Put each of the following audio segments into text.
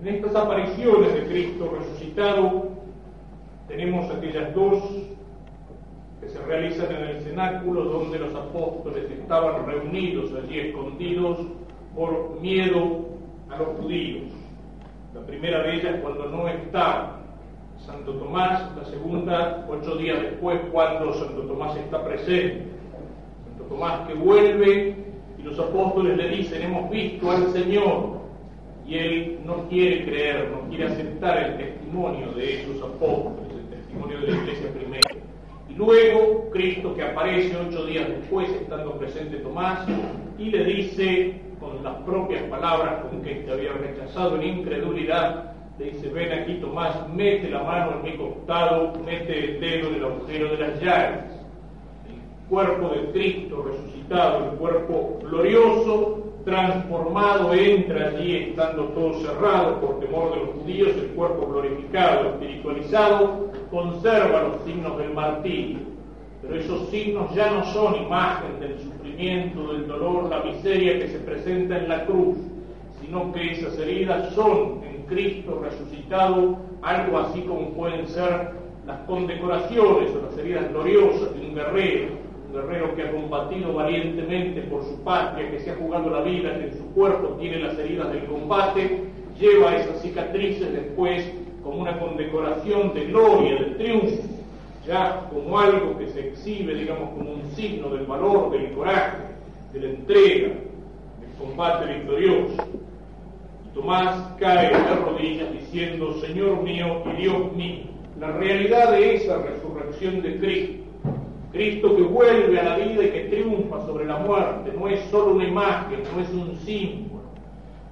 En estas apariciones de Cristo resucitado tenemos aquellas dos que se realizan en el cenáculo donde los apóstoles estaban reunidos allí escondidos por miedo a los judíos. La primera de ellas cuando no está Santo Tomás, la segunda ocho días después cuando Santo Tomás está presente. Santo Tomás que vuelve y los apóstoles le dicen, hemos visto al Señor. Y él no quiere creer, no quiere aceptar el testimonio de esos apóstoles, el testimonio de la iglesia primera. Y luego Cristo que aparece ocho días después, estando presente Tomás, y le dice con las propias palabras con que te había rechazado en incredulidad, le dice, ven aquí Tomás, mete la mano en mi costado, mete el dedo en el agujero de las llaves. El cuerpo de Cristo resucitado, el cuerpo glorioso, transformado, entra allí estando todo cerrado por temor de los judíos, el cuerpo glorificado, espiritualizado, conserva los signos del martirio. Pero esos signos ya no son imagen del sufrimiento, del dolor, la miseria que se presenta en la cruz, sino que esas heridas son en Cristo resucitado algo así como pueden ser las condecoraciones o las heridas gloriosas de un guerrero, guerrero que ha combatido valientemente por su patria, que se ha jugado la vida, que en su cuerpo tiene las heridas del combate, lleva esas cicatrices después como una condecoración de gloria, de triunfo, ya como algo que se exhibe, digamos, como un signo del valor, del coraje, de la entrega, del combate victorioso. Y Tomás cae de rodillas diciendo, Señor mío y Dios mío, la realidad de esa resurrección de Cristo, Cristo que vuelve a la vida y que triunfa sobre la muerte, no es solo una imagen, no es un símbolo.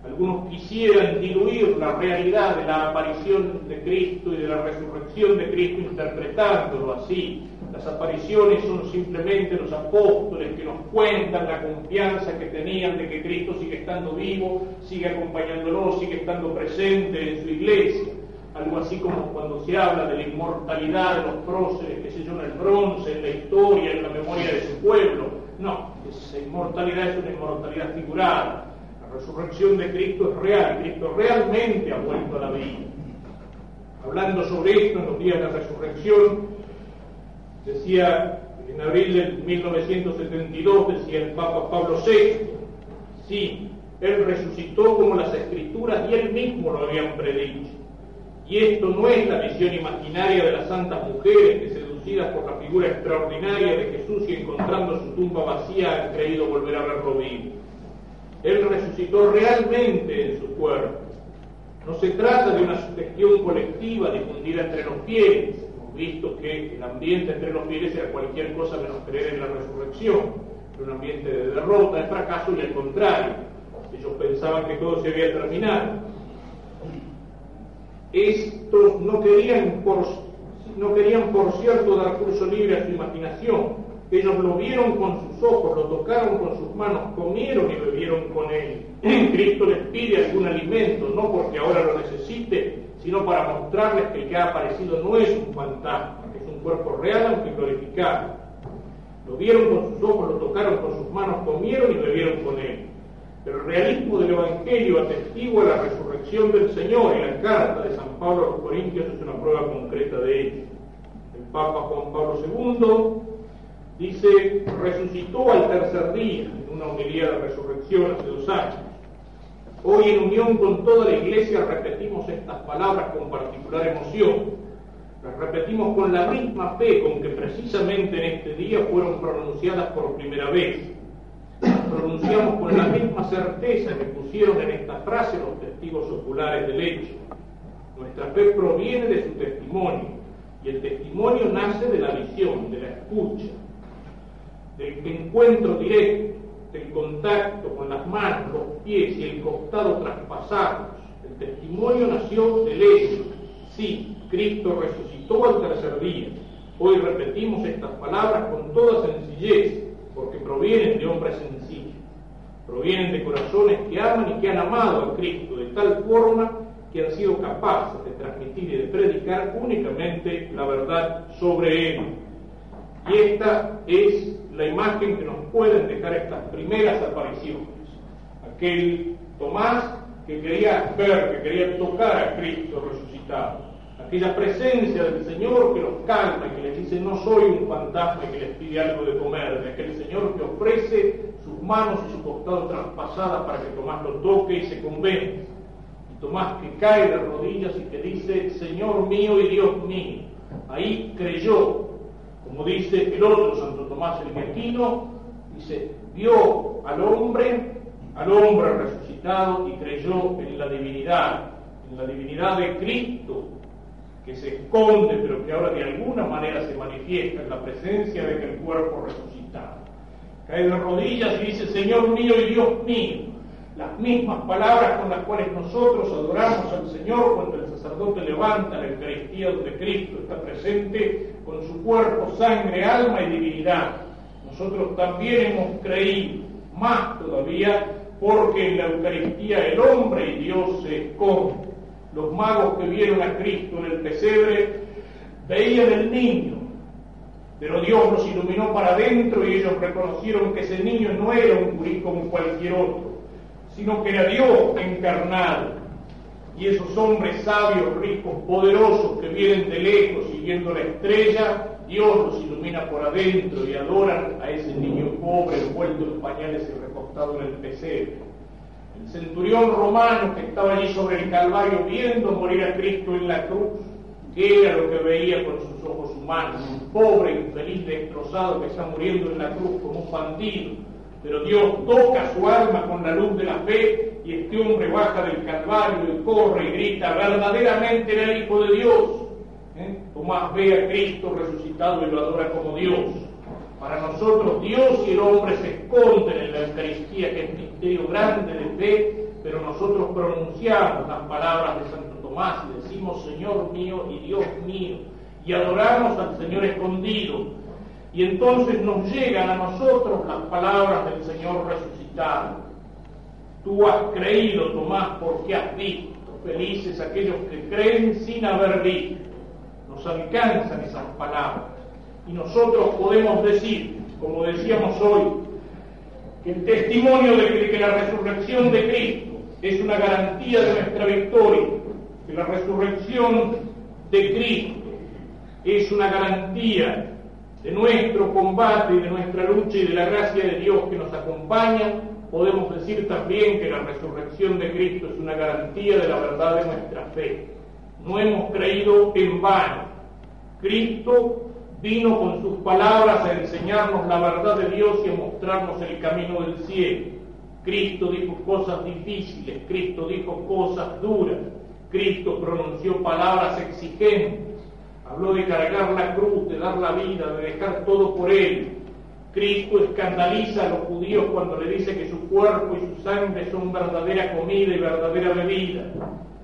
Algunos quisieran diluir la realidad de la aparición de Cristo y de la resurrección de Cristo interpretándolo así. Las apariciones son simplemente los apóstoles que nos cuentan la confianza que tenían de que Cristo sigue estando vivo, sigue acompañándonos, sigue estando presente en su iglesia algo así como cuando se habla de la inmortalidad de los próceres, que se yo, en el bronce, en la historia, en la memoria de su pueblo. No, esa inmortalidad es una inmortalidad figurada. La resurrección de Cristo es real, Cristo realmente ha vuelto a la vida. Hablando sobre esto en los días de la resurrección, decía en abril de 1972, decía el Papa Pablo VI, sí, Él resucitó como las escrituras y Él mismo lo habían predicho. Y esto no es la visión imaginaria de las santas mujeres que seducidas por la figura extraordinaria de Jesús y encontrando su tumba vacía han creído volver a verlo vivo. Él resucitó realmente en su cuerpo. No se trata de una sugestión colectiva difundida entre los fieles. Hemos visto que el ambiente entre los fieles era cualquier cosa menos creer en la resurrección. Era un ambiente de derrota, de fracaso y al contrario. Ellos pensaban que todo se había terminado estos no querían, por, no querían, por cierto, dar curso libre a su imaginación. Ellos lo vieron con sus ojos, lo tocaron con sus manos, comieron y bebieron con él. Cristo les pide algún alimento, no porque ahora lo necesite, sino para mostrarles que el que ha aparecido no es un fantasma, es un cuerpo real aunque glorificado. Lo vieron con sus ojos, lo tocaron con sus manos, comieron y bebieron con él. Pero el realismo del Evangelio atestigua la resurrección del Señor y la carta de San Pablo a los Corintios es una prueba concreta de ello. El Papa Juan Pablo II dice, resucitó al tercer día en una homilía de resurrección hace dos años. Hoy en unión con toda la iglesia repetimos estas palabras con particular emoción. Las repetimos con la misma fe con que precisamente en este día fueron pronunciadas por primera vez pronunciamos con la misma certeza que pusieron en esta frase los testigos oculares del hecho. Nuestra fe proviene de su testimonio y el testimonio nace de la visión, de la escucha, del encuentro directo, del contacto con las manos, los pies y el costado traspasados. El testimonio nació del hecho. Sí, Cristo resucitó al tercer día. Hoy repetimos estas palabras con toda sencillez, porque provienen de hombres sencillos, provienen de corazones que aman y que han amado a Cristo de tal forma que han sido capaces de transmitir y de predicar únicamente la verdad sobre Él. Y esta es la imagen que nos pueden dejar estas primeras apariciones. Aquel Tomás que quería ver, que quería tocar a Cristo resucitado. Aquella presencia del Señor que los calma que les dice, no soy un fantasma que les pide algo de comer, de aquel Señor que ofrece sus manos y su costado traspasada para que Tomás lo toque y se convenza. Y Tomás que cae de rodillas y que dice, Señor mío y Dios mío. Ahí creyó, como dice el otro Santo Tomás el Aquino, dice, vio al hombre, al hombre resucitado y creyó en la divinidad, en la divinidad de Cristo, que se esconde, pero que ahora de alguna manera se manifiesta en la presencia de aquel cuerpo resucitado. Cae de rodillas y dice, Señor mío y Dios mío, las mismas palabras con las cuales nosotros adoramos al Señor cuando el sacerdote levanta la Eucaristía donde Cristo está presente con su cuerpo, sangre, alma y divinidad. Nosotros también hemos creído, más todavía, porque en la Eucaristía el hombre y Dios se esconden. Los magos que vieron a Cristo en el pesebre veían el niño, pero Dios los iluminó para adentro y ellos reconocieron que ese niño no era un gurí como cualquier otro, sino que era Dios encarnado. Y esos hombres sabios, ricos, poderosos que vienen de lejos siguiendo la estrella, Dios los ilumina por adentro y adoran a ese niño pobre envuelto en pañales y recostado en el pesebre. Centurión romano que estaba allí sobre el Calvario viendo morir a Cristo en la cruz, que era lo que veía con sus ojos humanos, un pobre, infeliz, destrozado que está muriendo en la cruz como un bandido. Pero Dios toca su alma con la luz de la fe y este hombre baja del Calvario y corre y grita, verdaderamente era el Hijo de Dios. ¿Eh? Tomás ve a Cristo resucitado y lo adora como Dios. Para nosotros Dios y el hombre se esconden en la Eucaristía, que es misterio grande de fe, pero nosotros pronunciamos las palabras de Santo Tomás y decimos Señor mío y Dios mío, y adoramos al Señor escondido. Y entonces nos llegan a nosotros las palabras del Señor resucitado. Tú has creído, Tomás, porque has visto. Felices aquellos que creen sin haber visto. Nos alcanzan esas palabras. Y nosotros podemos decir, como decíamos hoy, que el testimonio de que la resurrección de Cristo es una garantía de nuestra victoria, que la resurrección de Cristo es una garantía de nuestro combate y de nuestra lucha y de la gracia de Dios que nos acompaña, podemos decir también que la resurrección de Cristo es una garantía de la verdad de nuestra fe. No hemos creído en vano. Cristo vino con sus palabras a enseñarnos la verdad de Dios y a mostrarnos el camino del cielo. Cristo dijo cosas difíciles, Cristo dijo cosas duras, Cristo pronunció palabras exigentes, habló de cargar la cruz, de dar la vida, de dejar todo por Él. Cristo escandaliza a los judíos cuando le dice que su cuerpo y su sangre son verdadera comida y verdadera bebida.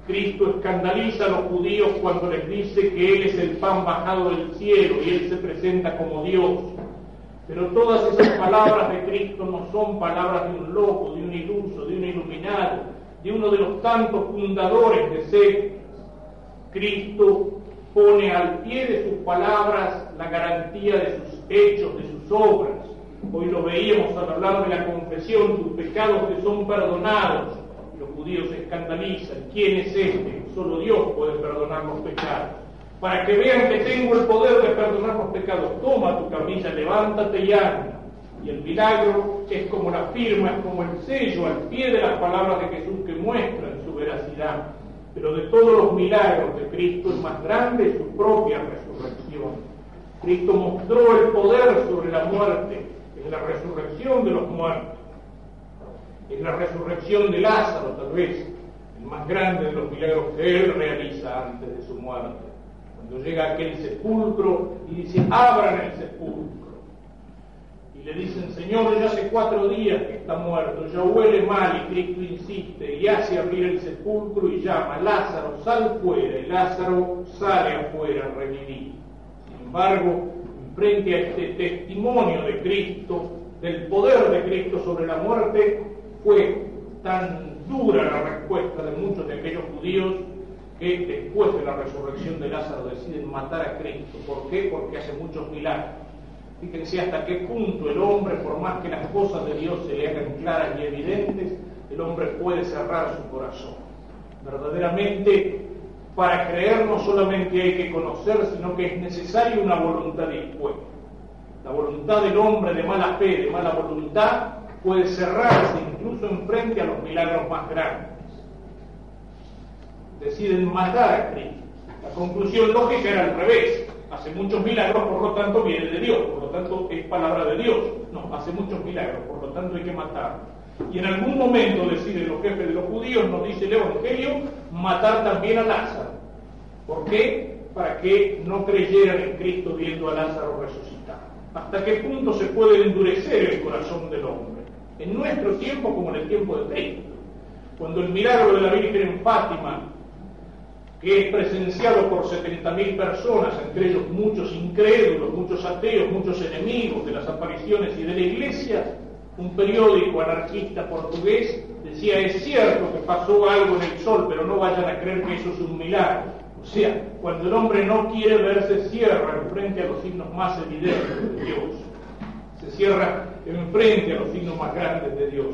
Cristo escandaliza a los judíos cuando les dice que Él es el pan bajado del cielo y Él se presenta como Dios. Pero todas esas palabras de Cristo no son palabras de un loco, de un iluso, de un iluminado, de uno de los tantos fundadores de sectas. Cristo pone al pie de sus palabras la garantía de sus hechos, de sus obras. Hoy lo veíamos al hablar de la confesión, tus pecados te son perdonados. Judíos se escandalizan. ¿Quién es este? Solo Dios puede perdonar los pecados. Para que vean que tengo el poder de perdonar los pecados, toma tu camilla, levántate y anda. Y el milagro es como la firma, es como el sello al pie de las palabras de Jesús que muestran su veracidad. Pero de todos los milagros de Cristo, el más grande es su propia resurrección. Cristo mostró el poder sobre la muerte en la resurrección de los muertos. En la resurrección de Lázaro, tal vez, el más grande de los milagros que él realiza antes de su muerte. Cuando llega a aquel sepulcro y dice, abran el sepulcro. Y le dicen, Señor, ya hace cuatro días que está muerto, ya huele mal, y Cristo insiste y hace abrir el sepulcro y llama, Lázaro, sal fuera, y Lázaro sale afuera revivido. Sin embargo, frente a este testimonio de Cristo, del poder de Cristo sobre la muerte, fue tan dura la respuesta de muchos de aquellos judíos que después de la resurrección de Lázaro deciden matar a Cristo. ¿Por qué? Porque hace muchos milagros. Fíjense hasta qué punto el hombre, por más que las cosas de Dios se le hagan claras y evidentes, el hombre puede cerrar su corazón. Verdaderamente, para creer no solamente hay que conocer, sino que es necesaria una voluntad dispuesta. La voluntad del hombre de mala fe, de mala voluntad, puede cerrarse incluso en frente a los milagros más grandes. Deciden matar a Cristo. La conclusión lógica era al revés. Hace muchos milagros, por lo tanto viene de Dios, por lo tanto es palabra de Dios. No, hace muchos milagros, por lo tanto hay que matarlo. Y en algún momento deciden los jefes de los judíos, nos dice el Evangelio, matar también a Lázaro. ¿Por qué? Para que no creyeran en Cristo viendo a Lázaro resucitar. ¿Hasta qué punto se puede endurecer el corazón del hombre? En nuestro tiempo como en el tiempo de Cristo. Cuando el milagro de la Virgen en Fátima, que es presenciado por 70.000 personas, entre ellos muchos incrédulos, muchos ateos, muchos enemigos de las apariciones y de la Iglesia, un periódico anarquista portugués decía, es cierto que pasó algo en el sol, pero no vayan a creer que eso es un milagro. O sea, cuando el hombre no quiere verse, cierra en frente a los signos más evidentes de Dios. Se cierra en frente a los signos más grandes de Dios.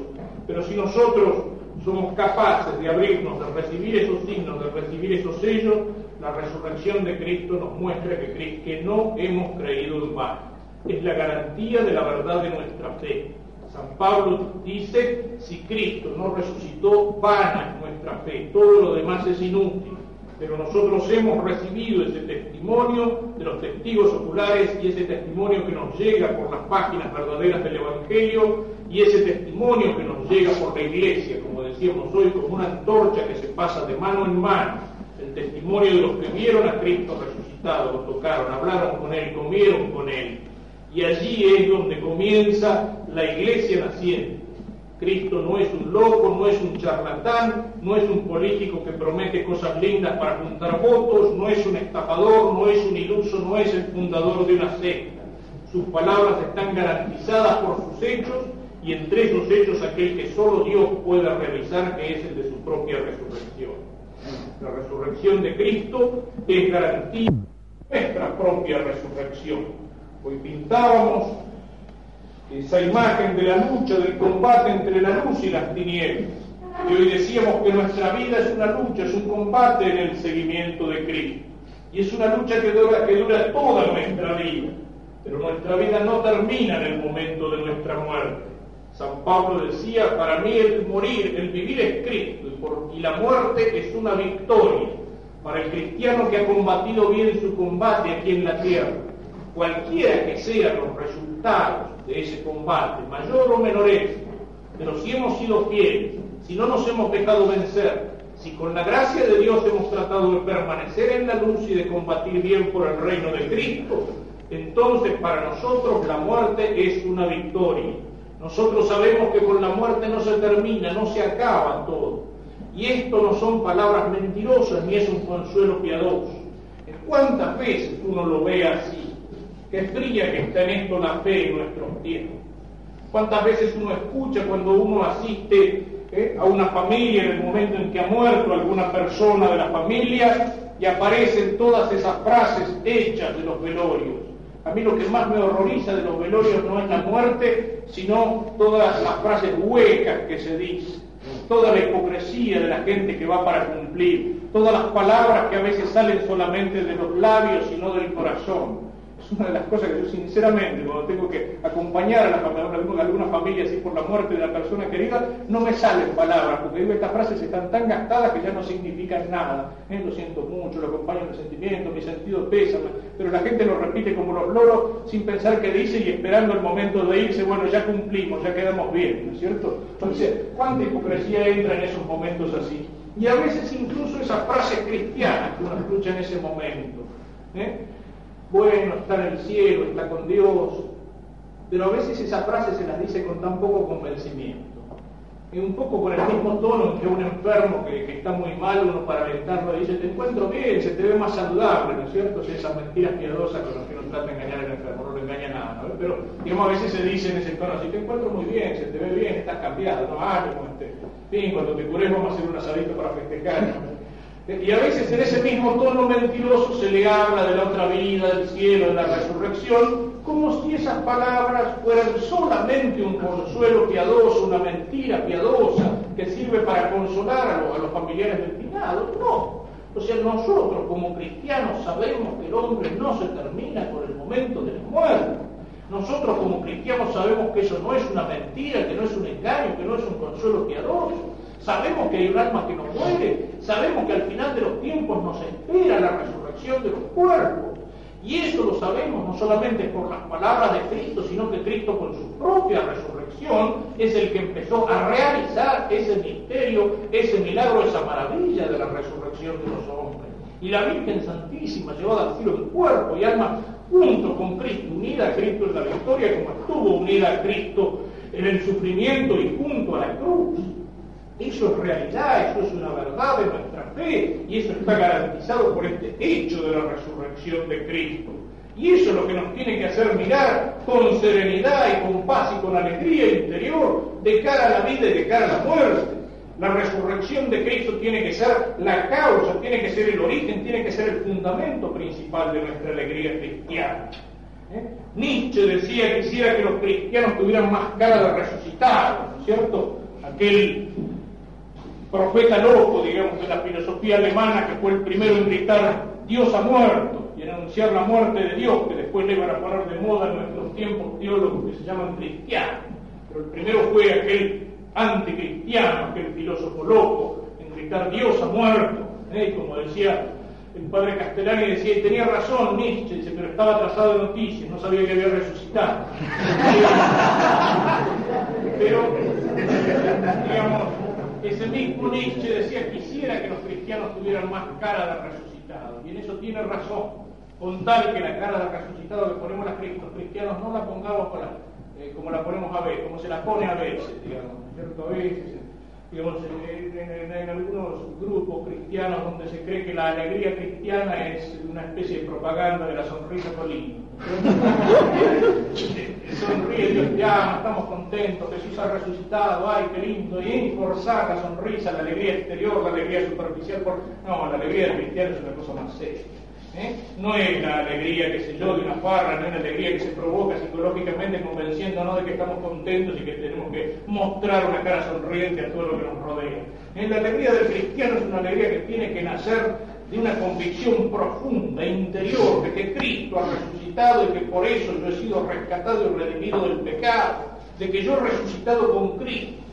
Pero si nosotros somos capaces de abrirnos, de recibir esos signos, de recibir esos sellos, la resurrección de Cristo nos muestra que no hemos creído en vano. Es la garantía de la verdad de nuestra fe. San Pablo dice, si Cristo no resucitó, vana es nuestra fe, todo lo demás es inútil. Pero nosotros hemos recibido ese testimonio de los testigos oculares y ese testimonio que nos llega por las páginas verdaderas del Evangelio y ese testimonio que nos llega por la iglesia, como decíamos hoy, como una antorcha que se pasa de mano en mano. El testimonio de los que vieron a Cristo resucitado, lo tocaron, hablaron con Él, comieron con Él. Y allí es donde comienza la iglesia naciente. Cristo no es un loco, no es un charlatán, no es un político que promete cosas lindas para juntar votos, no es un estafador, no es un iluso, no es el fundador de una secta. Sus palabras están garantizadas por sus hechos y entre esos hechos aquel que solo Dios puede realizar, que es el de su propia resurrección. La resurrección de Cristo es garantía de nuestra propia resurrección. Hoy pintábamos esa imagen de la lucha, del combate entre la luz y las tinieblas. Y hoy decíamos que nuestra vida es una lucha, es un combate en el seguimiento de Cristo. Y es una lucha que dura, que dura toda nuestra vida. Pero nuestra vida no termina en el momento de nuestra muerte. San Pablo decía, para mí el morir, el vivir es Cristo, y, y la muerte es una victoria para el cristiano que ha combatido bien su combate aquí en la tierra. Cualquiera que sean los resultados de ese combate, mayor o menor éxito, pero si hemos sido fieles, si no nos hemos dejado vencer, si con la gracia de Dios hemos tratado de permanecer en la luz y de combatir bien por el reino de Cristo, entonces para nosotros la muerte es una victoria. Nosotros sabemos que con la muerte no se termina, no se acaba todo. Y esto no son palabras mentirosas ni es un consuelo piadoso. ¿Cuántas veces uno lo ve así? Qué fría que está en esto la fe en nuestros tiempos. ¿Cuántas veces uno escucha cuando uno asiste eh, a una familia en el momento en que ha muerto alguna persona de la familia y aparecen todas esas frases hechas de los velorios? A mí lo que más me horroriza de los velorios no es la muerte, sino todas las frases huecas que se dicen, toda la hipocresía de la gente que va para cumplir, todas las palabras que a veces salen solamente de los labios y no del corazón una de las cosas que yo sinceramente, cuando tengo que acompañar a, la, a alguna familia así por la muerte de la persona querida, no me salen palabras, porque digo, estas frases están tan gastadas que ya no significan nada. ¿eh? Lo siento mucho, lo acompaño en el sentimiento, mi sentido pesa, pero la gente lo repite como los loros sin pensar qué dice y esperando el momento de irse, bueno, ya cumplimos, ya quedamos bien, ¿no es cierto? Entonces, ¿cuánta hipocresía entra en esos momentos así? Y a veces incluso esas frases cristianas que uno escucha en ese momento. ¿eh? Bueno, está en el cielo, está con Dios, pero a veces esa frase se las dice con tan poco convencimiento. Y un poco con el mismo tono que un enfermo que, está muy mal, uno para alentarlo dice, te encuentro bien, se te ve más saludable, ¿no es cierto? Si esas mentiras piadosas con las que uno trata de engañar al enfermo, no lo engaña nada, ¿no? Pero, digamos, a veces se dice en ese tono así, te encuentro muy bien, se te ve bien, estás cambiado, no, ah, como este, fin, cuando te cures vamos a hacer un asadito para festejar. Y a veces en ese mismo tono mentiroso se le habla de la otra vida, del cielo, de la resurrección, como si esas palabras fueran solamente un consuelo piadoso, una mentira piadosa, que sirve para consolar a los, familiares del finado. No. O sea, nosotros como cristianos sabemos que el hombre no se termina con el momento de la muerte. Nosotros como cristianos sabemos que eso no es una mentira, que no es un engaño, que no es un consuelo piadoso. Sabemos que hay un alma que no muere. Sabemos que al final de los tiempos nos espera la resurrección de los cuerpos. Y eso lo sabemos no solamente por las palabras de Cristo, sino que Cristo con su propia resurrección es el que empezó a realizar ese misterio, ese milagro, esa maravilla de la resurrección de los hombres. Y la Virgen Santísima llevada al cielo en cuerpo y alma junto con Cristo, unida a Cristo en la victoria, como estuvo unida a Cristo en el sufrimiento y junto a la cruz. Eso es realidad, eso es una verdad de nuestra fe y eso está garantizado por este hecho de la resurrección de Cristo. Y eso es lo que nos tiene que hacer mirar con serenidad y con paz y con alegría interior de cara a la vida y de cara a la muerte. La resurrección de Cristo tiene que ser la causa, tiene que ser el origen, tiene que ser el fundamento principal de nuestra alegría cristiana. ¿Eh? Nietzsche decía que quisiera que los cristianos tuvieran más cara de resucitado, ¿no es cierto? Aquel profeta loco, digamos, de la filosofía alemana, que fue el primero en gritar Dios ha muerto y en anunciar la muerte de Dios, que después le iban a poner de moda en nuestros tiempos teólogos que se llaman cristianos. Pero el primero fue aquel anticristiano, aquel filósofo loco, en gritar Dios ha muerto. ¿eh? como decía el padre Castellani, decía, y tenía razón Nietzsche, pero estaba atrasado de noticias, no sabía que había resucitado. pero, digamos, ese mismo Nietzsche decía, quisiera que los cristianos tuvieran más cara de resucitado. Y en eso tiene razón. Con tal que la cara de resucitado que ponemos los cristianos no la pongamos eh, como la ponemos a ver, como se la pone a veces, digamos, ¿cierto? A veces, digamos, en, algunos grupos cristianos donde se cree que la alegría cristiana es una especie de propaganda de la sonrisa colina. Sonríe, Dios te ama, estamos contentos, Jesús ha resucitado, ay, qué lindo, y forzar la sonrisa, la alegría exterior, la alegría superficial. Por... No, la alegría del cristiano es una cosa más seria. ¿Eh? No es la alegría, que se yo, una farra, no es la alegría que se provoca psicológicamente convenciéndonos de que estamos contentos y que tenemos que mostrar una cara sonriente a todo lo que nos rodea. ¿Eh? La alegría del cristiano es una alegría que tiene que nacer de una convicción profunda, interior, de que Cristo ha resucitado y que por eso yo he sido rescatado y redimido del pecado, de que yo he resucitado con Cristo.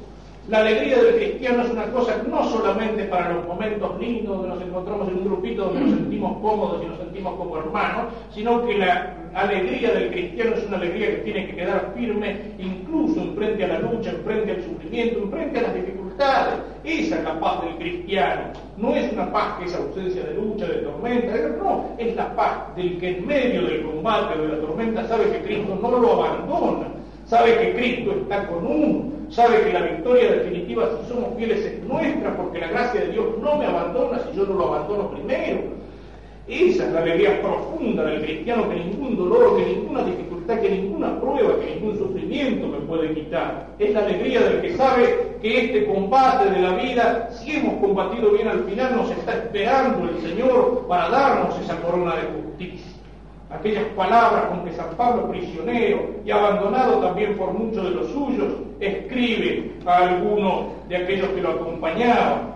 La alegría del cristiano es una cosa no solamente para los momentos lindos donde nos encontramos en un grupito donde nos sentimos cómodos y nos sentimos como hermanos, sino que la alegría del cristiano es una alegría que tiene que quedar firme incluso en frente a la lucha, en frente al sufrimiento, en frente a las dificultades. Esa es la paz del cristiano. No es una paz que es ausencia de lucha, de tormenta, no, es la paz del que en medio del combate o de la tormenta sabe que Cristo no lo abandona, sabe que Cristo está con uno sabe que la victoria definitiva, si somos fieles, es nuestra, porque la gracia de Dios no me abandona si yo no lo abandono primero. Esa es la alegría profunda del cristiano que ningún dolor, que ninguna dificultad, que ninguna prueba, que ningún sufrimiento me puede quitar. Es la alegría del que sabe que este combate de la vida, si hemos combatido bien al final, nos está esperando el Señor para darnos esa corona de justicia aquellas palabras con que San Pablo, prisionero y abandonado también por muchos de los suyos, escribe a algunos de aquellos que lo acompañaban.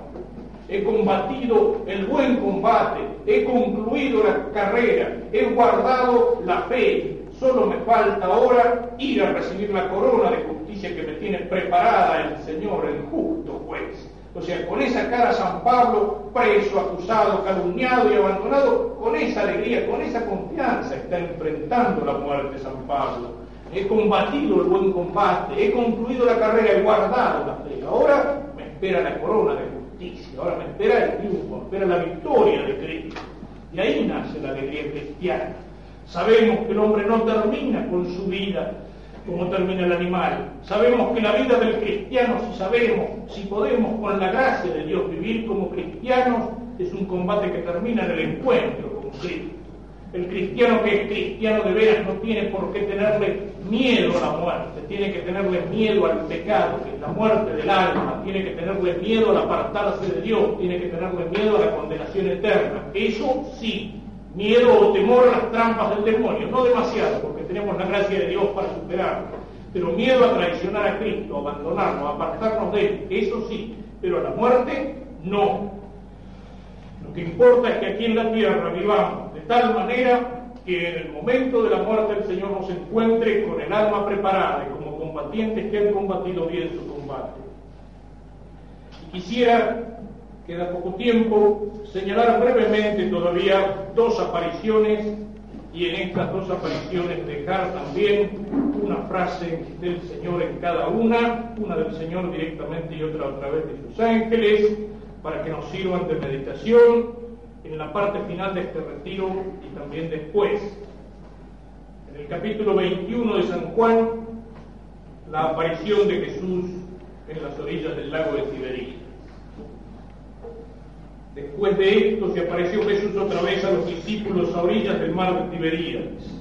He combatido el buen combate, he concluido la carrera, he guardado la fe. Solo me falta ahora ir a recibir la corona de justicia que me tiene preparada el Señor, el justo juez. O sea, con esa cara San Pablo, preso, acusado, calumniado y abandonado, con esa alegría, con esa confianza está enfrentando la muerte San Pablo. He combatido el buen combate, he concluido la carrera, he guardado la fe. Ahora me espera la corona de justicia, ahora me espera el triunfo, me espera la victoria de Cristo. Y ahí nace la alegría cristiana. Sabemos que el hombre no termina con su vida como termina el animal. Sabemos que la vida del cristiano, si sabemos, si podemos con la gracia de Dios vivir como cristianos, es un combate que termina en el encuentro con Cristo. El cristiano que es cristiano de veras no tiene por qué tenerle miedo a la muerte, tiene que tenerle miedo al pecado, que es la muerte del alma, tiene que tenerle miedo al apartarse de Dios, tiene que tenerle miedo a la condenación eterna. Eso sí, miedo o temor a las trampas del demonio, no demasiado, porque tenemos la gracia de Dios para superarlo, pero miedo a traicionar a Cristo, abandonarlo, apartarnos de él, eso sí, pero a la muerte no. Lo que importa es que aquí en la tierra vivamos de tal manera que en el momento de la muerte el Señor nos encuentre con el alma preparada y como combatientes que han combatido bien su combate. Y quisiera, queda poco tiempo, señalar brevemente todavía dos apariciones y en estas dos apariciones dejar también una frase del Señor en cada una, una del Señor directamente y otra a través de sus ángeles, para que nos sirvan de meditación en la parte final de este retiro y también después. En el capítulo 21 de San Juan, la aparición de Jesús en las orillas del lago de Tiberíades. Después de esto se apareció Jesús otra vez a los discípulos a orillas del mar de Tiberíades.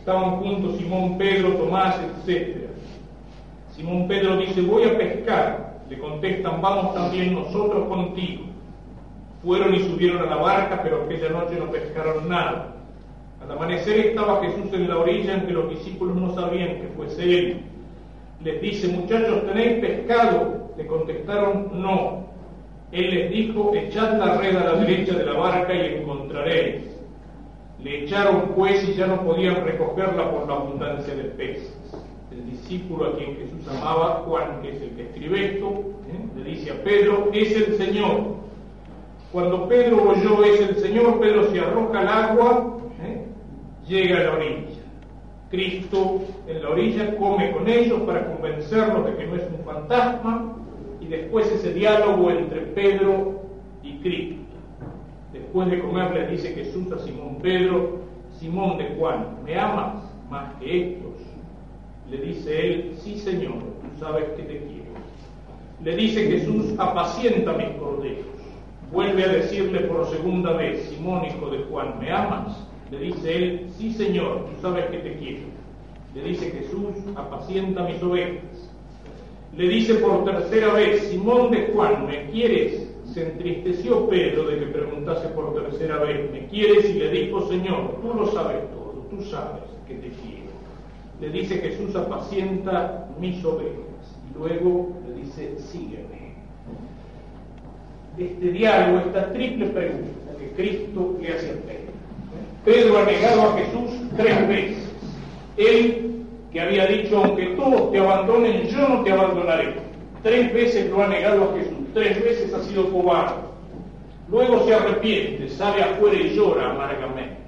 Estaban juntos Simón, Pedro, Tomás, etc. Simón Pedro dice, voy a pescar. Le contestan, vamos también nosotros contigo. Fueron y subieron a la barca, pero aquella noche no pescaron nada. Al amanecer estaba Jesús en la orilla, aunque los discípulos no sabían que fuese él. Les dice, muchachos, ¿tenéis pescado? Le contestaron, no. Él les dijo, echad la red a la derecha de la barca y encontraréis. Le echaron pues y ya no podían recogerla por la abundancia de peces. El discípulo a quien Jesús amaba, Juan, que es el que escribe esto, ¿eh? le dice a Pedro, es el Señor. Cuando Pedro oyó es el Señor, Pedro se arroja al agua, ¿eh? llega a la orilla. Cristo en la orilla come con ellos para convencerlos de que no es un fantasma, después ese diálogo entre Pedro y Cristo. Después de comer le dice Jesús a Simón Pedro, Simón de Juan, ¿me amas más que estos? Le dice él, sí Señor, tú sabes que te quiero. Le dice Jesús, apacienta mis corderos. Vuelve a decirle por segunda vez, Simón hijo de Juan, ¿me amas? Le dice él, sí Señor, tú sabes que te quiero. Le dice Jesús, apacienta mis ovejas le dice por tercera vez, Simón de Juan, ¿me quieres? Se entristeció Pedro de que preguntase por tercera vez, ¿me quieres? Y le dijo, Señor, tú lo sabes todo, tú sabes que te quiero. Le dice Jesús, apacienta mis ovejas. Y luego le dice, sígueme. Este diálogo, esta triple pregunta que Cristo le hace a Pedro. Pedro ha negado a Jesús tres veces. Él que había dicho, aunque todos te abandonen, yo no te abandonaré. Tres veces lo ha negado a Jesús, tres veces ha sido cobarde. Luego se arrepiente, sale afuera y llora amargamente.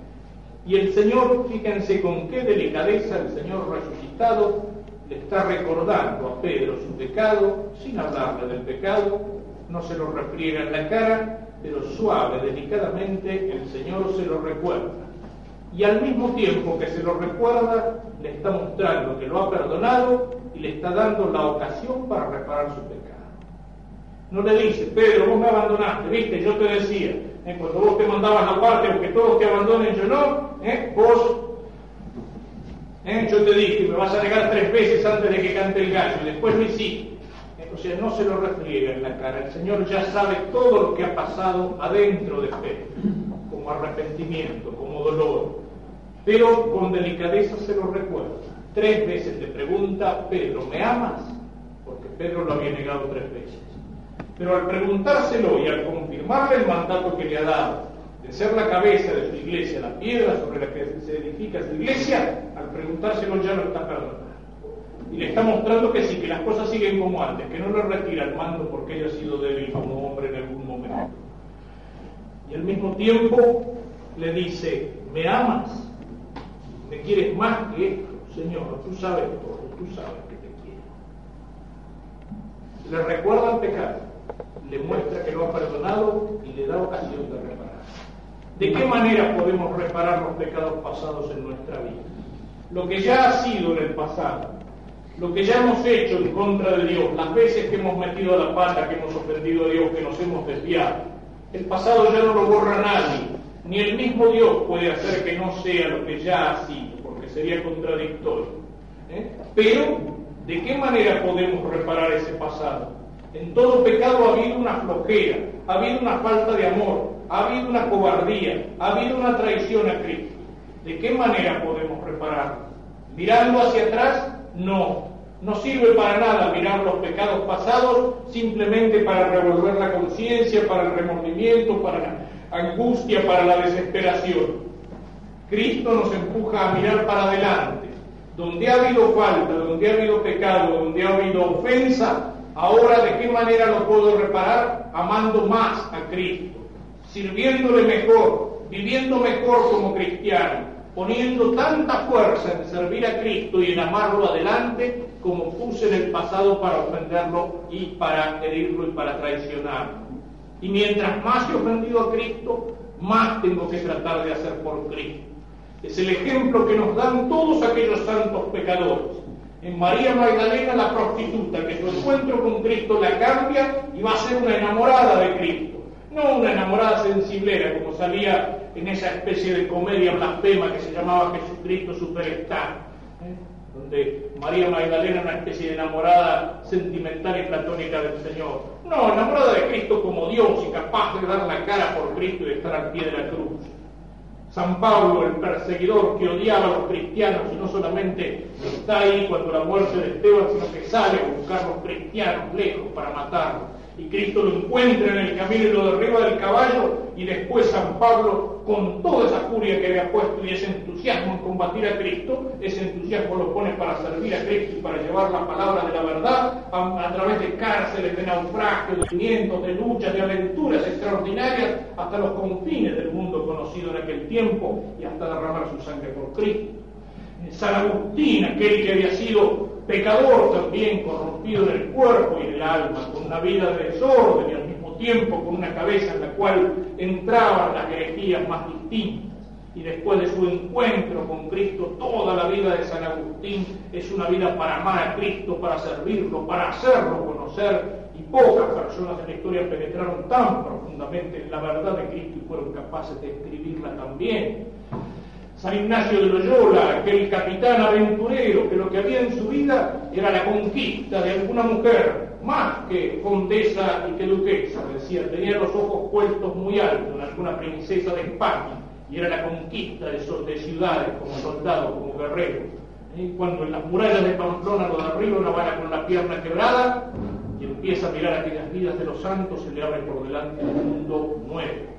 Y el Señor, fíjense con qué delicadeza el Señor resucitado le está recordando a Pedro su pecado, sin hablarle del pecado, no se lo refriega en la cara, pero suave, delicadamente, el Señor se lo recuerda y al mismo tiempo que se lo recuerda, le está mostrando que lo ha perdonado y le está dando la ocasión para reparar su pecado. No le dice, Pedro, vos me abandonaste, viste, yo te decía, ¿eh? cuando vos te mandabas aparte, aunque todos te abandonen, yo no, ¿eh? vos, ¿eh? yo te dije, me vas a negar tres veces antes de que cante el gallo, y después lo hiciste. O sea, no se lo refriega en la cara, el Señor ya sabe todo lo que ha pasado adentro de Pedro, como arrepentimiento, como dolor, pero con delicadeza se lo recuerda. Tres veces le pregunta, Pedro, ¿me amas? Porque Pedro lo había negado tres veces. Pero al preguntárselo y al confirmarle el mandato que le ha dado de ser la cabeza de su iglesia, la piedra sobre la que se edifica su iglesia, al preguntárselo ya lo está perdonando. Y le está mostrando que sí, que las cosas siguen como antes, que no le retira el mando porque haya sido débil como hombre en algún momento. Y al mismo tiempo le dice, ¿me amas? Quieres más que esto, Señor, tú sabes todo, tú sabes que te quiero. Le recuerda el pecado, le muestra que lo ha perdonado y le da ocasión de reparar. ¿De qué manera podemos reparar los pecados pasados en nuestra vida? Lo que ya ha sido en el pasado, lo que ya hemos hecho en contra de Dios, las veces que hemos metido la pata, que hemos ofendido a Dios, que nos hemos desviado. El pasado ya no lo borra nadie, ni el mismo Dios puede hacer que no sea lo que ya ha sido, sería contradictorio. ¿eh? Pero, ¿de qué manera podemos reparar ese pasado? En todo pecado ha habido una flojera, ha habido una falta de amor, ha habido una cobardía, ha habido una traición a Cristo. ¿De qué manera podemos repararlo? ¿Mirando hacia atrás? No. No sirve para nada mirar los pecados pasados simplemente para revolver la conciencia, para el remordimiento, para la angustia, para la desesperación. Cristo nos empuja a mirar para adelante. Donde ha habido falta, donde ha habido pecado, donde ha habido ofensa, ahora de qué manera lo puedo reparar? Amando más a Cristo, sirviéndole mejor, viviendo mejor como cristiano, poniendo tanta fuerza en servir a Cristo y en amarlo adelante como puse en el pasado para ofenderlo y para herirlo y para traicionarlo. Y mientras más he ofendido a Cristo, más tengo que tratar de hacer por Cristo. Es el ejemplo que nos dan todos aquellos santos pecadores. En María Magdalena la prostituta, que su encuentro con Cristo la cambia y va a ser una enamorada de Cristo. No una enamorada sensiblera, como salía en esa especie de comedia blasfema que se llamaba Jesucristo Superstar donde María Magdalena una especie de enamorada sentimental y platónica del Señor. No, enamorada de Cristo como Dios y capaz de dar la cara por Cristo y de estar al pie de la cruz. San Pablo, el perseguidor que odiaba a los cristianos y no solamente está ahí cuando la muerte de Esteban, sino que sale a buscar los cristianos lejos para matarlos y Cristo lo encuentra en el camino y lo derriba del caballo y después San Pablo con toda esa furia que había puesto y ese entusiasmo en combatir a Cristo, ese entusiasmo lo pone para servir a Cristo y para llevar la palabra de la verdad a, través de cárceles, de naufragios, de vientos, de luchas, de aventuras extraordinarias hasta los confines del mundo conocido en aquel tiempo y hasta derramar su sangre por Cristo. San Agustín, aquel que había sido pecador también, corrompido en el cuerpo y en el alma, con una vida de desorden y al mismo tiempo con una cabeza en la cual entraban las herejías más distintas. Y después de su encuentro con Cristo, toda la vida de San Agustín es una vida para amar a Cristo, para servirlo, para hacerlo conocer. Y pocas personas en la historia penetraron tan profundamente en la verdad de Cristo y fueron capaces de escribirla también. San Ignacio de Loyola, aquel capitán aventurero que lo que había en su vida era la conquista de alguna mujer, más que condesa y que duquesa, decía, tenía los ojos puestos muy altos en alguna princesa de España, y era la conquista de, de ciudades como soldado, como guerrero. Y cuando en las murallas de Pamplona lo derriba una bala con la pierna quebrada y empieza a mirar aquellas vidas de los santos, se le abre por delante un mundo nuevo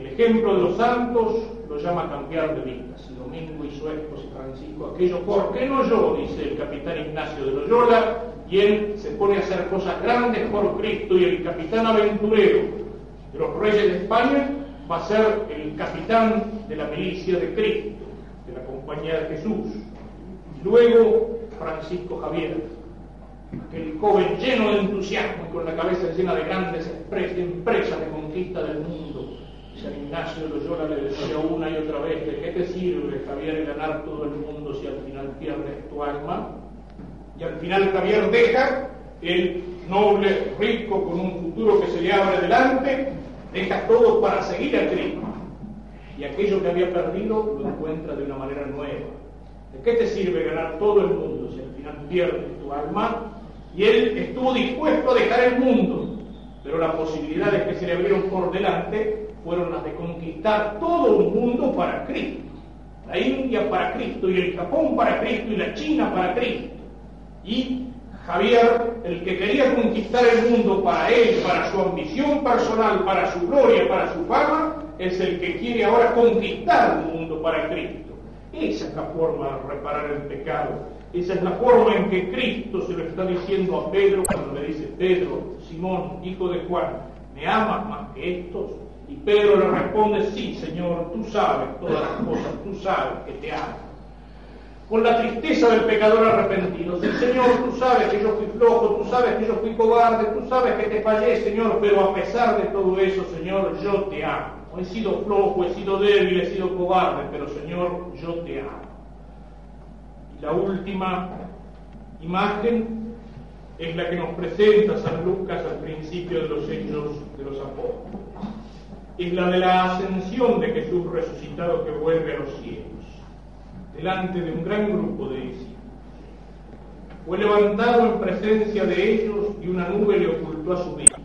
el ejemplo de los santos lo llama cambiar de vidas. Y Domingo hizo esto, y Francisco aquello. ¿Por qué no yo? Dice el capitán Ignacio de Loyola. Y él se pone a hacer cosas grandes por Cristo. Y el capitán aventurero de los reyes de España va a ser el capitán de la milicia de Cristo, de la compañía de Jesús. Y luego Francisco Javier, aquel joven lleno de entusiasmo y con la cabeza llena de grandes empresas de conquista del mundo Ignacio Loyola le decía una y otra vez, ¿de qué te sirve, Javier, ganar todo el mundo si al final pierdes tu alma? Y al final Javier deja el noble, rico, con un futuro que se le abre delante, deja todo para seguir a Cristo. Y aquello que había perdido lo encuentra de una manera nueva. ¿De qué te sirve ganar todo el mundo si al final pierdes tu alma? Y él estuvo dispuesto a dejar el mundo, pero las posibilidades que se le abrieron por delante fueron las de conquistar todo un mundo para Cristo. La India para Cristo y el Japón para Cristo y la China para Cristo. Y Javier, el que quería conquistar el mundo para él, para su ambición personal, para su gloria, para su fama, es el que quiere ahora conquistar un mundo para Cristo. Esa es la forma de reparar el pecado. Esa es la forma en que Cristo se lo está diciendo a Pedro cuando le dice, Pedro, Simón, hijo de Juan, ¿me amas más que estos? Y Pedro le responde, sí, Señor, tú sabes todas las cosas, tú sabes que te amo. Con la tristeza del pecador arrepentido, sí, Señor, tú sabes que yo fui flojo, tú sabes que yo fui cobarde, tú sabes que te fallé, Señor, pero a pesar de todo eso, Señor, yo te amo. He sido flojo, he sido débil, he sido cobarde, pero Señor, yo te amo. La última imagen es la que nos presenta San Lucas al principio de los hechos de los apóstoles es la de la ascensión de Jesús resucitado que vuelve a los cielos, delante de un gran grupo de discípulos. Fue levantado en presencia de ellos y una nube le ocultó a su vista.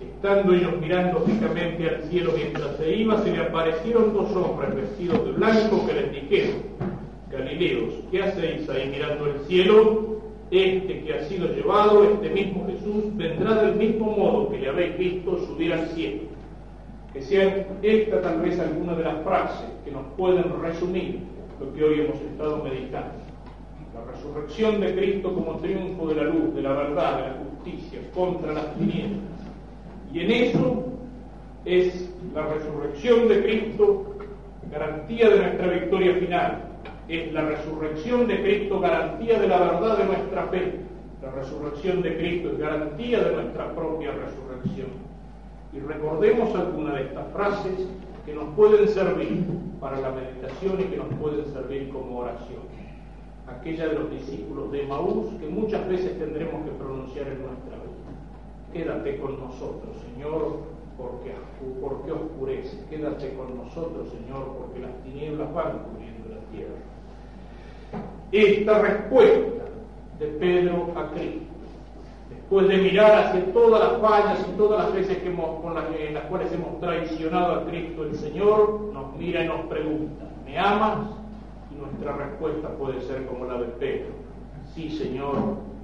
Estando ellos mirando fijamente al cielo mientras se iba, se le aparecieron dos hombres vestidos de blanco que les dijeron, Galileos, ¿qué hacéis ahí mirando el cielo? este que ha sido llevado, este mismo Jesús, vendrá del mismo modo que le habéis visto subir al cielo. Que sean esta tal vez alguna de las frases que nos pueden resumir lo que hoy hemos estado meditando. La resurrección de Cristo como triunfo de la luz, de la verdad, de la justicia, contra las tinieblas. Y en eso es la resurrección de Cristo garantía de nuestra victoria final. Es la resurrección de Cristo garantía de la verdad de nuestra fe. La resurrección de Cristo es garantía de nuestra propia resurrección. Y recordemos alguna de estas frases que nos pueden servir para la meditación y que nos pueden servir como oración. Aquella de los discípulos de Maús que muchas veces tendremos que pronunciar en nuestra vida. Quédate con nosotros, Señor, porque, porque oscurece. Quédate con nosotros, Señor, porque las tinieblas van cubriendo la tierra. Esta respuesta de Pedro a Cristo, después de mirar hacia todas las fallas y todas las veces que hemos, con las, en las cuales hemos traicionado a Cristo, el Señor nos mira y nos pregunta, ¿me amas? Y nuestra respuesta puede ser como la de Pedro, sí Señor,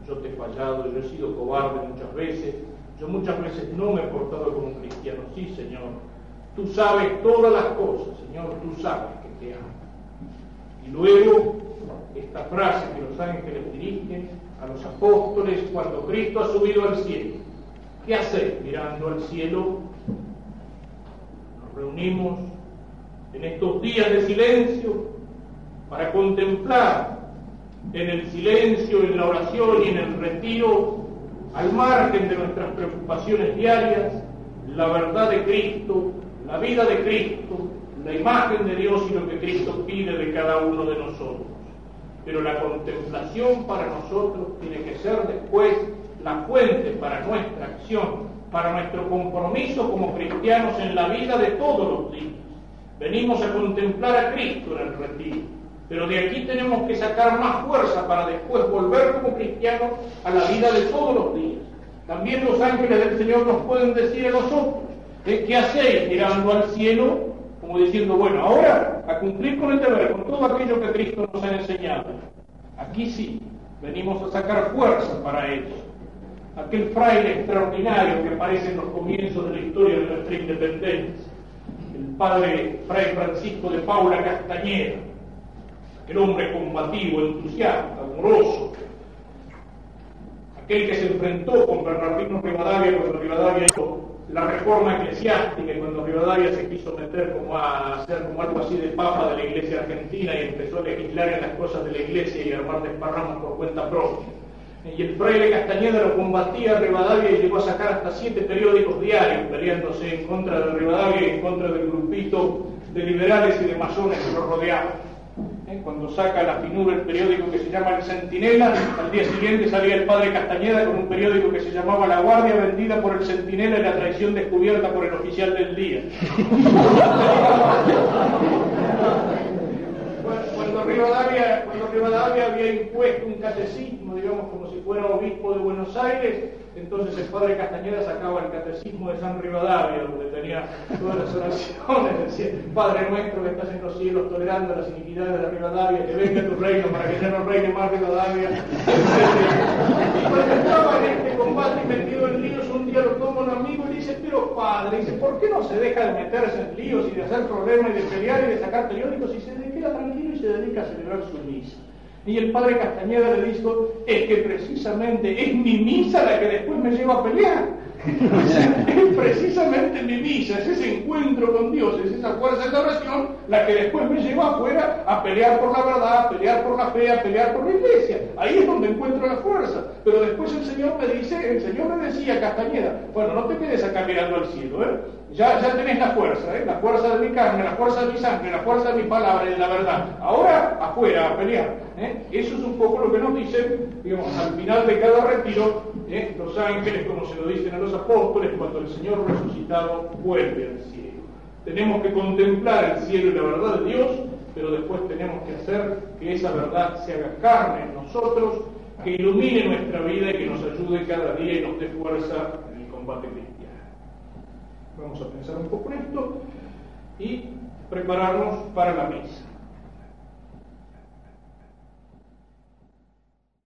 yo te he fallado, yo he sido cobarde muchas veces, yo muchas veces no me he portado como un cristiano. Sí, Señor. Tú sabes todas las cosas, Señor. Tú sabes que te amo. Y luego, esta frase que los ángeles dirigen a los apóstoles cuando Cristo ha subido al cielo. ¿Qué hacer mirando al cielo? Nos reunimos en estos días de silencio para contemplar en el silencio, en la oración y en el retiro al margen de nuestras preocupaciones diarias, la verdad de Cristo, la vida de Cristo, la imagen de Dios y lo que Cristo pide de cada uno de nosotros. Pero la contemplación para nosotros tiene que ser después la fuente para nuestra acción, para nuestro compromiso como cristianos en la vida de todos los días. Venimos a contemplar a Cristo en el retiro pero de aquí tenemos que sacar más fuerza para después volver como cristianos a la vida de todos los días. También los ángeles del Señor nos pueden decir a nosotros, ¿eh? ¿qué hacéis mirando al cielo? Como diciendo, bueno, ahora a cumplir con el deber, con todo aquello que Cristo nos ha enseñado. Aquí sí, venimos a sacar fuerza para ello. Aquel fraile extraordinario que aparece en los comienzos de la historia de nuestra independencia, el padre Fray Francisco de Paula Castañeda, el hombre combativo, entusiasta, amoroso, aquel que se enfrentó con Bernardino Rivadavia cuando Rivadavia hizo la reforma eclesiástica cuando Rivadavia se quiso meter como a hacer como algo así de papa de la iglesia argentina y empezó a legislar en las cosas de la iglesia y armar desparramos por cuenta propia. Y el fraile Castañeda lo combatía a Rivadavia y llegó a sacar hasta siete periódicos diarios peleándose en contra de Rivadavia y en contra del grupito de liberales y de masones que lo rodeaban. ¿Eh? cuando saca la finura el periódico que se llama El Centinela, al día siguiente salía el padre Castañeda con un periódico que se llamaba La Guardia vendida por el Centinela y la traición descubierta por el oficial del día. cuando Rivadavia, cuando Rivadavia había impuesto un catecismo, digamos, como si fuera obispo de Buenos Aires, entonces el padre Castañeda sacaba el catecismo de San Rivadavia, donde tenía todas las oraciones, decía, Padre nuestro que estás en los cielos, tolerando las iniquidades de Rivadavia, que venga tu reino para que ya no reine más Rivadavia. y cuando estaba en este combate y metido en líos, un día lo toma un amigo y dice, pero padre, dice, ¿por qué no se deja de meterse en líos y de hacer problemas y de pelear y de sacar periódicos y se queda tranquilo se dedica a celebrar su misa? Y el padre Castañeda le dijo, es que precisamente es mi misa la que después me lleva a pelear. Es precisamente mi misa, es ese encuentro con Dios, es esa fuerza de oración la que después me lleva afuera a pelear por la verdad, a pelear por la fe, a pelear por la iglesia. Ahí es donde encuentro la fuerza. Pero después el Señor me dice, el Señor me decía, Castañeda, bueno, no te quedes acá mirando al cielo, ¿eh? Ya, ya tenés la fuerza, ¿eh? la fuerza de mi carne, la fuerza de mi sangre, la fuerza de mi palabra y la verdad. Ahora afuera a pelear. ¿eh? Eso es un poco lo que nos dicen, digamos, al final de cada retiro, los ángeles, como se lo dicen a los apóstoles, cuando el Señor resucitado vuelve al cielo. Tenemos que contemplar el cielo y la verdad de Dios, pero después tenemos que hacer que esa verdad se haga carne en nosotros, que ilumine nuestra vida y que nos ayude cada día y nos dé fuerza en el combate cristiano. Vamos a pensar un poco en esto y prepararnos para la misa.